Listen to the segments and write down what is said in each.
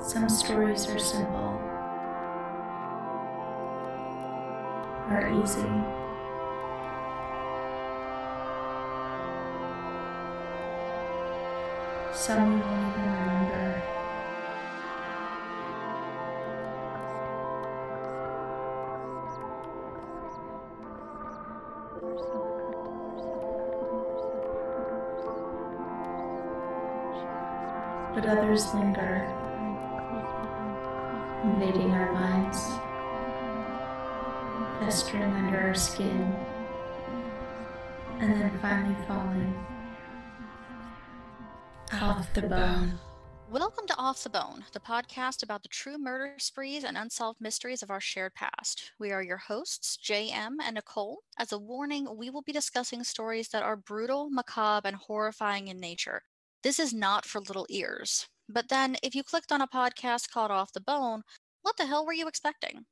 Some stories are simple, are easy. Some we won't even remember. But others linger, invading our minds, festering under our skin, and then finally falling off the bone. Welcome to Off the Bone, the podcast about the true murder sprees and unsolved mysteries of our shared past. We are your hosts, JM and Nicole. As a warning, we will be discussing stories that are brutal, macabre, and horrifying in nature. This is not for little ears. But then, if you clicked on a podcast called Off the Bone, what the hell were you expecting?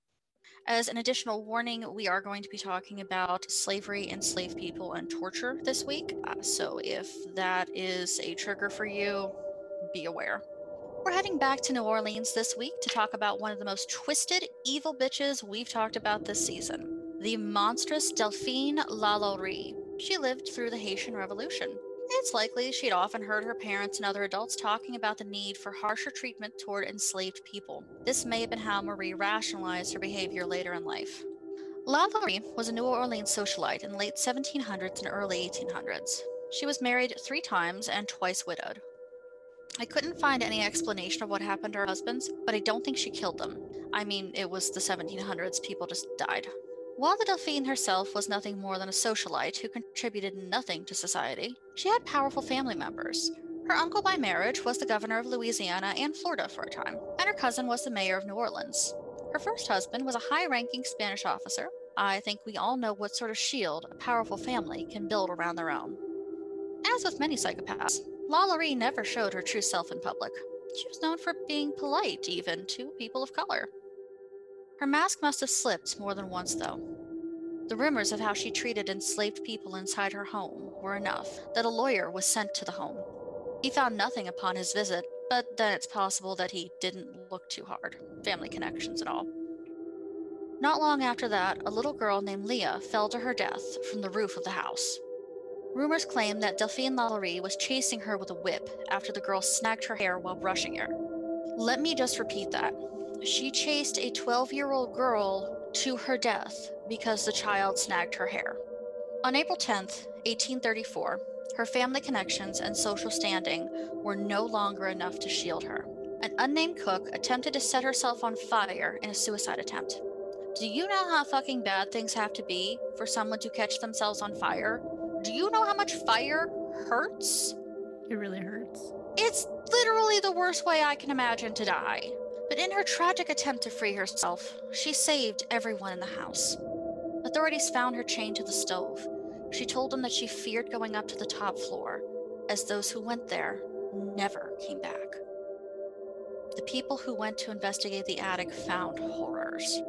As an additional warning, we are going to be talking about slavery, enslaved people, and torture this week. Uh, so if that is a trigger for you, be aware. We're heading back to New Orleans this week to talk about one of the most twisted, evil bitches we've talked about this season the monstrous Delphine Lalaurie. She lived through the Haitian Revolution. It's likely she'd often heard her parents and other adults talking about the need for harsher treatment toward enslaved people. This may have been how Marie rationalized her behavior later in life. Lalaurie was a New Orleans socialite in the late 1700s and early 1800s. She was married three times and twice widowed. I couldn't find any explanation of what happened to her husbands, but I don't think she killed them. I mean, it was the 1700s, people just died. While the Delphine herself was nothing more than a socialite who contributed nothing to society, she had powerful family members. Her uncle by marriage was the governor of Louisiana and Florida for a time, and her cousin was the mayor of New Orleans. Her first husband was a high ranking Spanish officer. I think we all know what sort of shield a powerful family can build around their own. As with many psychopaths, Lalaurie never showed her true self in public. She was known for being polite, even to people of color. Her mask must have slipped more than once, though. The rumors of how she treated enslaved people inside her home were enough that a lawyer was sent to the home. He found nothing upon his visit, but then it's possible that he didn't look too hard, family connections and all. Not long after that, a little girl named Leah fell to her death from the roof of the house. Rumors claim that Delphine Lalaurie was chasing her with a whip after the girl snagged her hair while brushing her. Let me just repeat that. She chased a 12 year old girl to her death because the child snagged her hair. On April 10th, 1834, her family connections and social standing were no longer enough to shield her. An unnamed cook attempted to set herself on fire in a suicide attempt. Do you know how fucking bad things have to be for someone to catch themselves on fire? Do you know how much fire hurts? It really hurts. It's literally the worst way I can imagine to die. But in her tragic attempt to free herself, she saved everyone in the house. Authorities found her chained to the stove. She told them that she feared going up to the top floor, as those who went there never came back. The people who went to investigate the attic found horrors.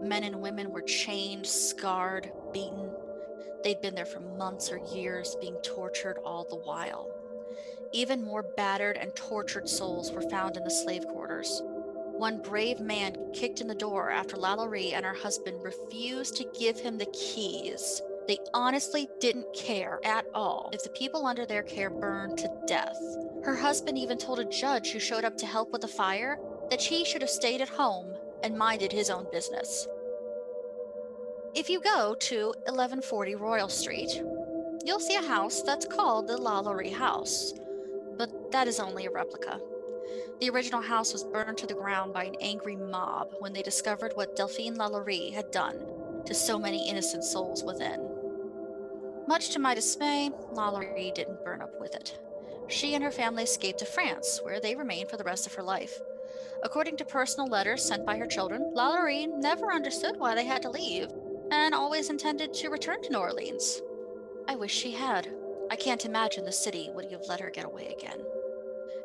Men and women were chained, scarred, beaten. They'd been there for months or years, being tortured all the while. Even more battered and tortured souls were found in the slave quarters. One brave man kicked in the door after Lalaurie and her husband refused to give him the keys. They honestly didn't care at all if the people under their care burned to death. Her husband even told a judge who showed up to help with the fire that he should have stayed at home and minded his own business. If you go to 1140 Royal Street, you'll see a house that's called the Lalaurie House, but that is only a replica. The original house was burned to the ground by an angry mob when they discovered what Delphine Lalaurie had done to so many innocent souls within. Much to my dismay, Lalaurie didn't burn up with it. She and her family escaped to France, where they remained for the rest of her life. According to personal letters sent by her children, Lalaurie never understood why they had to leave and always intended to return to New Orleans. I wish she had. I can't imagine the city would have let her get away again.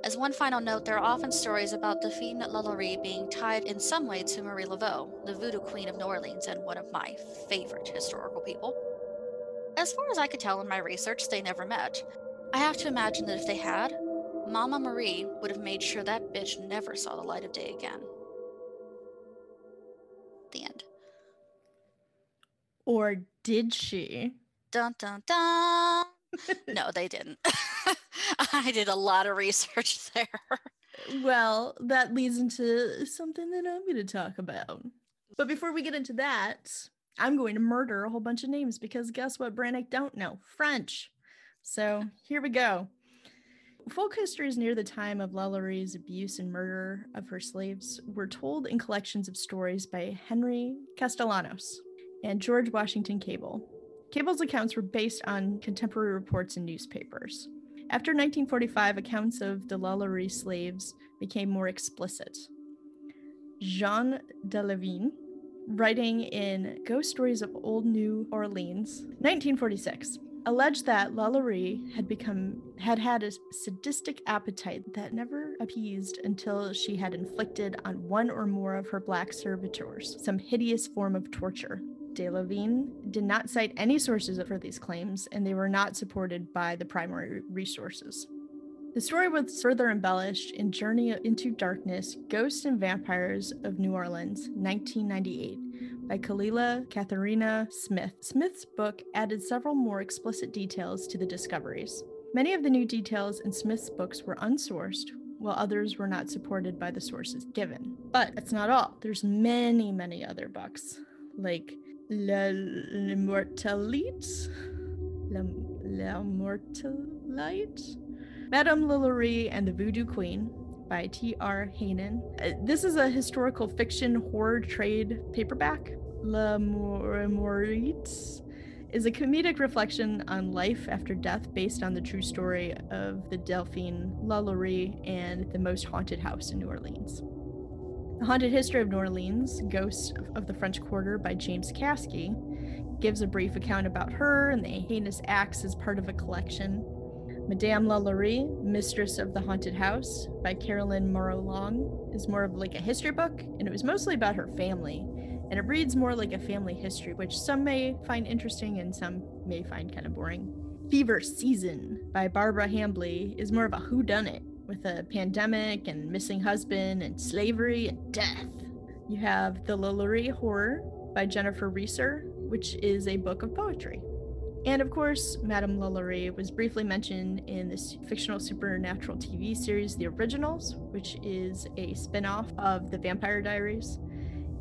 As one final note, there are often stories about Delphine Lalaurie being tied in some way to Marie Laveau, the voodoo queen of New Orleans and one of my favorite historical people. As far as I could tell in my research, they never met. I have to imagine that if they had, Mama Marie would have made sure that bitch never saw the light of day again. The end. Or did she? Dun dun dun. no, they didn't. I did a lot of research there. Well, that leads into something that I'm going to talk about. But before we get into that, I'm going to murder a whole bunch of names because guess what, Brannick don't know? French. So here we go. Folk histories near the time of Lalaurie's abuse and murder of her slaves were told in collections of stories by Henry Castellanos and George Washington Cable. Cable's accounts were based on contemporary reports in newspapers. After 1945, accounts of the Lalaurie slaves became more explicit. Jean Delavigne, writing in Ghost Stories of Old New Orleans, 1946, alleged that Lalaurie had become had had a sadistic appetite that never appeased until she had inflicted on one or more of her black servitors some hideous form of torture. Delavigne did not cite any sources for these claims, and they were not supported by the primary resources. The story was further embellished in Journey into Darkness Ghosts and Vampires of New Orleans, 1998, by Kalila Katharina Smith. Smith's book added several more explicit details to the discoveries. Many of the new details in Smith's books were unsourced, while others were not supported by the sources given. But that's not all. There's many, many other books, like La La, La Mortalite, Madame Lalaurie and the Voodoo Queen by T.R. Heynen. Uh, this is a historical fiction horror trade paperback. La is a comedic reflection on life after death based on the true story of the Delphine Lalaurie and the most haunted house in New Orleans. The Haunted History of New Orleans, Ghosts of the French Quarter by James Caskey, gives a brief account about her and the heinous acts as part of a collection Madame Lalaurie, Mistress of the Haunted House by Carolyn Morrow Long is more of like a history book, and it was mostly about her family. And it reads more like a family history, which some may find interesting and some may find kind of boring. Fever Season by Barbara Hambly is more of a whodunit with a pandemic and missing husband and slavery and death. You have The Lalaurie Horror by Jennifer Reeser, which is a book of poetry. And of course, Madame Lalaurie was briefly mentioned in this fictional supernatural TV series, The Originals, which is a spin off of The Vampire Diaries.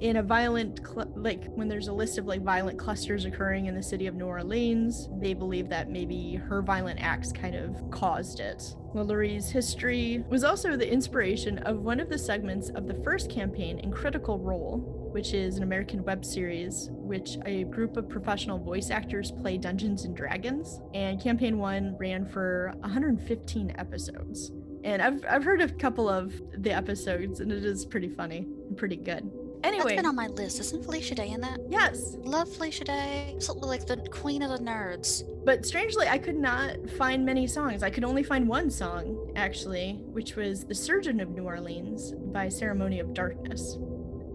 In a violent, cl- like when there's a list of like violent clusters occurring in the city of New Orleans, they believe that maybe her violent acts kind of caused it. Lalaurie's history was also the inspiration of one of the segments of the first campaign in Critical Role, which is an American web series, which a group of professional voice actors play Dungeons and Dragons. And campaign one ran for 115 episodes. And I've, I've heard a couple of the episodes, and it is pretty funny and pretty good. Anyway, That's been on my list. Isn't Felicia Day in that? yes, Love Felicia Day. Absolutely like the queen of the nerds. but strangely, I could not find many songs. I could only find one song, actually, which was The Surgeon of New Orleans by Ceremony of Darkness.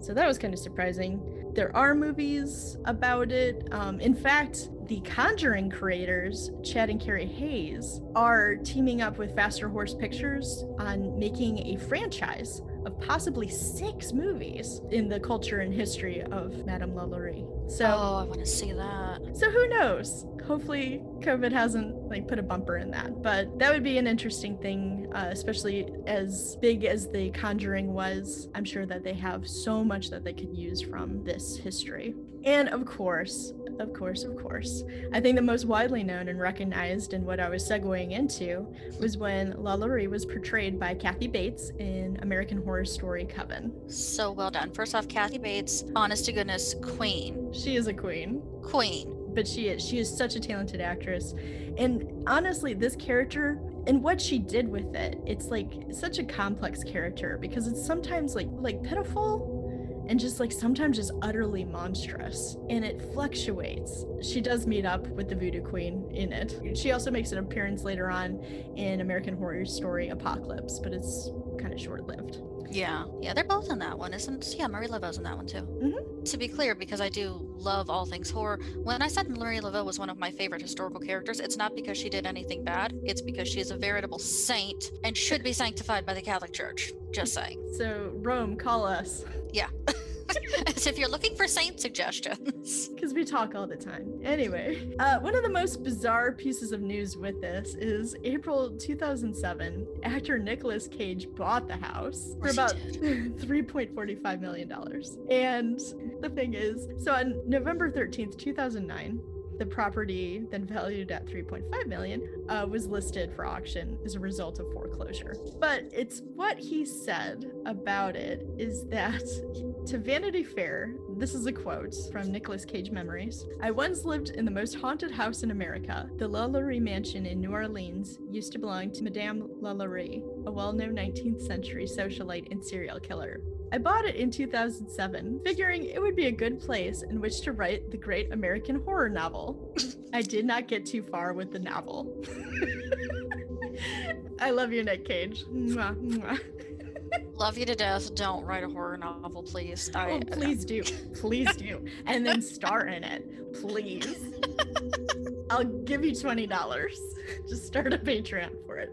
So that was kind of surprising. There are movies about it. Um, in fact, the Conjuring creators, Chad and Carey Hayes, are teaming up with Faster Horse Pictures on making a franchise of possibly six movies in the culture and history of Madame Lalaurie. So, oh, I want to see that. so who knows? Hopefully, COVID hasn't like put a bumper in that, but that would be an interesting thing, uh, especially as big as the Conjuring was. I'm sure that they have so much that they could use from this history. And of course, of course, of course, I think the most widely known and recognized, and what I was segueing into, was when La Lalaurie was portrayed by Kathy Bates in American Horror Story Coven. So well done. First off, Kathy Bates, honest to goodness, queen. She is a queen. Queen. but she is she is such a talented actress and honestly this character and what she did with it it's like such a complex character because it's sometimes like like pitiful and just like sometimes just utterly monstrous. And it fluctuates. She does meet up with the Voodoo Queen in it. She also makes an appearance later on in American Horror Story Apocalypse, but it's kind of short lived. Yeah, yeah, they're both in that one, isn't? Yeah, Marie Laveau's in that one too. Mhm. To be clear, because I do love all things horror. When I said Marie Laveau was one of my favorite historical characters, it's not because she did anything bad. It's because she is a veritable saint and should be sanctified by the Catholic Church. Just saying. So, Rome, call us Yeah. As if you're looking for saint suggestions. because we talk all the time. Anyway, uh, one of the most bizarre pieces of news with this is April 2007, actor Nicolas Cage bought the house for about $3.45 million. And the thing is, so on November 13th, 2009, the property, then valued at 3.5 million, uh, was listed for auction as a result of foreclosure. But it's what he said about it is that to Vanity Fair, this is a quote from Nicolas Cage Memories. I once lived in the most haunted house in America. The Lalaurie Mansion in New Orleans used to belong to Madame Lalaurie, a well-known 19th century socialite and serial killer. I bought it in 2007, figuring it would be a good place in which to write the great American horror novel. I did not get too far with the novel. I love you, Nick Cage. Mwah, mwah. Love you to death. Don't write a horror novel, please. I, Oh, please do. Please do. And then star in it. Please. I'll give you $20. Just start a Patreon for it.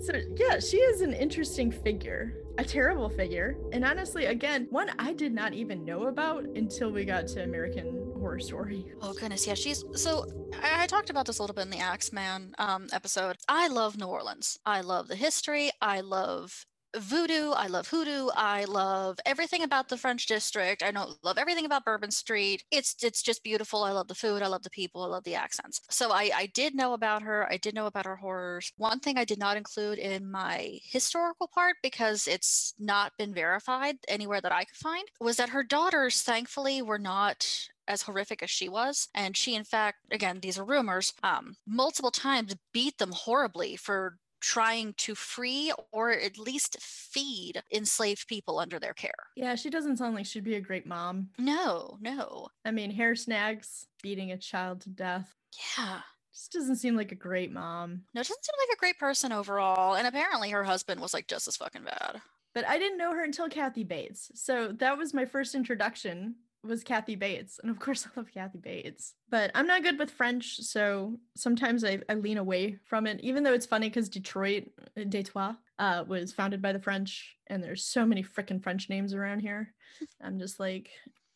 So, yeah, she is an interesting figure, a terrible figure. And honestly, again, one I did not even know about until we got to American Horror Story. Oh goodness, yeah, she's so. I, I talked about this a little bit in the Axeman um, episode. I love New Orleans. I love the history. I love voodoo. I love hoodoo. I love everything about the French district. I know love everything about Bourbon Street. It's it's just beautiful. I love the food. I love the people. I love the accents. So I I did know about her. I did know about her horrors. One thing I did not include in my historical part because it's not been verified anywhere that I could find was that her daughters thankfully were not as horrific as she was and she in fact again these are rumors um multiple times beat them horribly for trying to free or at least feed enslaved people under their care Yeah, she doesn't sound like she'd be a great mom. no no I mean, hair snags, beating a child to death. yeah Just doesn't seem like a great mom. no doesn't seem like a great person overall and apparently her husband was like just as fucking bad But I didn't know her until Kathy Bates. So that was my first introduction was Kathy Bates. And of course I love Kathy Bates. But I'm not good with French, so sometimes I, I lean away from it, even though it's funny because Detroit, uh, Detroit, uh, was founded by the French, and there's so many freaking French names around here. I'm just like,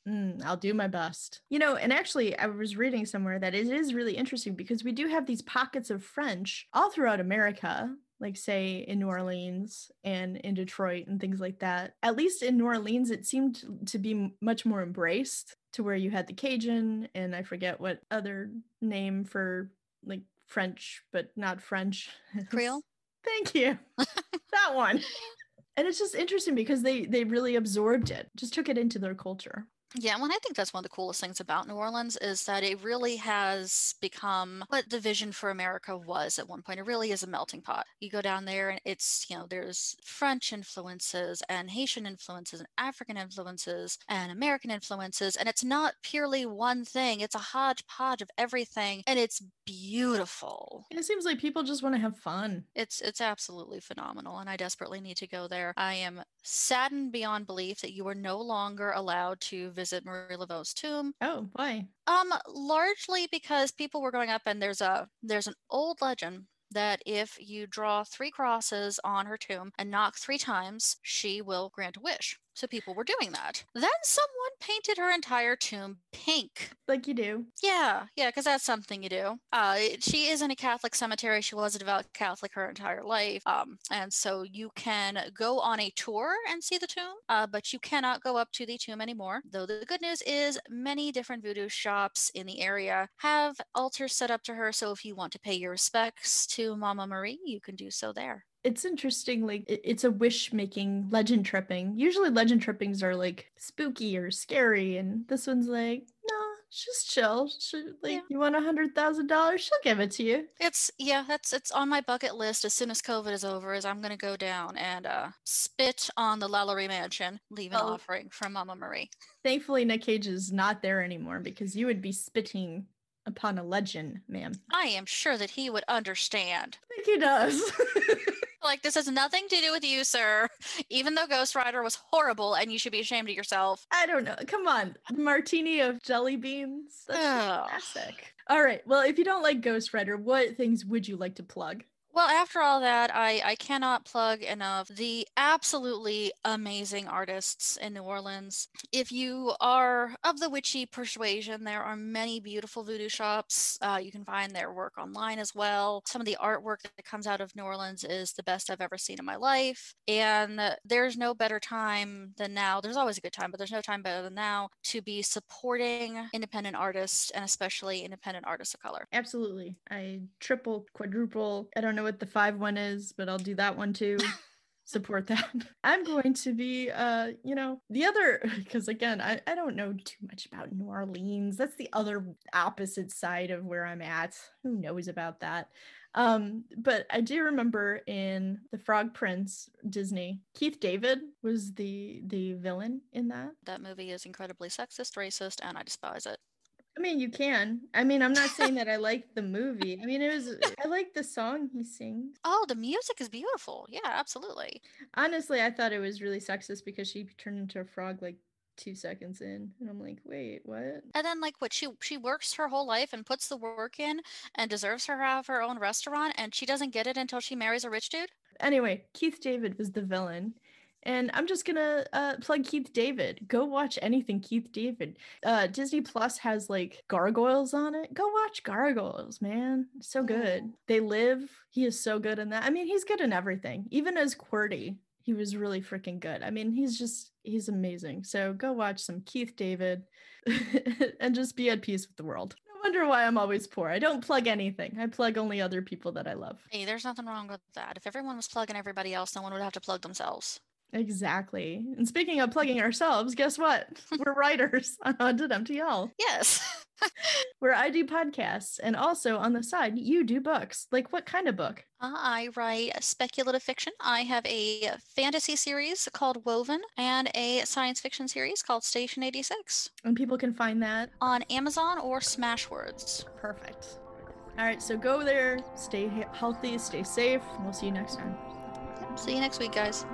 Mm, I'll do my best. You know, and actually, I was reading somewhere that it is really interesting because we do have these pockets of French all throughout America, like, say, in New Orleans and in Detroit and things like that. At least in New Orleans, it seemed to be much more embraced to where you had the Cajun and I forget what other name for like French, but not French. Creole? Thank you. that one. And it's just interesting because they they really absorbed it, just took it into their culture. Yeah, well, I think that's one of the coolest things about New Orleans is that it really has become what the vision for America was at one point. It really is a melting pot. You go down there and it's, you know, there's French influences and Haitian influences and African influences and American influences. And it's not purely one thing, it's a hodgepodge of everything. And it's beautiful. And it seems like people just want to have fun. It's it's absolutely phenomenal, and I desperately need to go there. I am saddened beyond belief that you are no longer allowed to visit Marie Laveau's tomb. Oh, why? Um, largely because people were going up, and there's a there's an old legend that if you draw three crosses on her tomb and knock three times, she will grant a wish. So people were doing that. Then someone painted her entire tomb pink. Like you do. Yeah, yeah, because that's something you do. Uh, she is in a Catholic cemetery. She was a devout Catholic her entire life. Um, and so you can go on a tour and see the tomb, uh, but you cannot go up to the tomb anymore. Though the good news is many different voodoo shops in the area have altars set up to her. So if you want to pay your respects to Mama Marie, you can do so there. It's interesting, like it- it's a wish making legend tripping. Usually legend trippings are like spooky or scary, and this one's like, no, She's chill. She, like, Yeah. you want a hundred thousand dollars? She'll give it to you. It's yeah, that's it's on my bucket list as soon as COVID is over. Is I'm gonna go down and uh, spit on the Lalaurie Mansion, leave an Oh. offering from Mama Marie. Thankfully, Nick Cage is not there anymore because you would be spitting upon a legend, ma'am. I am sure that he would understand. I think he does. Like this has nothing to do with you, sir. Even though Ghost Rider was horrible and you should be ashamed of yourself. I don't know. Come on. Martini of jelly beans. That's Ugh. classic. All right. Well, if you don't like Ghost Rider, what things would you like to plug? Well, after all that, I, I cannot plug enough the absolutely amazing artists in New Orleans. If you are of the witchy persuasion, there are many beautiful voodoo shops. Uh, you can find their work online as well. Some of the artwork that comes out of New Orleans is the best I've ever seen in my life. And there's no better time than now. There's always a good time, but there's no time better than now to be supporting independent artists and especially independent artists of color. Absolutely. I triple, quadruple. I don't know what the five one is, but I'll do that one too. Support that. I'm going to be, uh, you know, the other, because again, I, I don't know too much about New Orleans. That's the other opposite side of where I'm at. Who knows about that? Um, but I do remember in The Frog Prince Disney, Keith David was the the villain in that. That movie is incredibly sexist, racist, and I despise it. I mean, you can. I mean, I'm not saying that I like the movie. I mean, it was uh, I like the song he sings. Oh, the music is beautiful. Yeah, absolutely. Honestly, I thought it was really sexist because she turned into a frog like two seconds in, and I'm like, wait, what? And then like what she she works her whole life and puts the work in and deserves her to have her own restaurant and she doesn't get it until she marries a rich dude. Anyway, Keith David was the villain. And I'm just gonna uh, plug Keith David. Go watch anything Keith David. Uh, Disney Plus has like gargoyles on it. Go watch Gargoyles, man. So good. Ooh. They live. He is so good in that. I mean, he's good in everything. Even as QWERTY, he was really freaking good. I mean, he's just he's amazing. So go watch some Keith David and just be at peace with the world. No wonder why I'm always poor. I don't plug anything. I plug only other people that I love. Hey, there's nothing wrong with that. If everyone was plugging everybody else, no one would have to plug themselves. Exactly. And speaking of plugging ourselves, guess what? We're writers on Haunted MTL, Yes. where I do podcasts. And also on the side, you do books. Like what kind of book? I write speculative fiction. I have a fantasy series called Woven and a science fiction series called Station 86 And people can find that. on Amazon or Smashwords. Perfect. All right. So go there, stay healthy, stay safe, and we'll see you next time. See you next week, guys.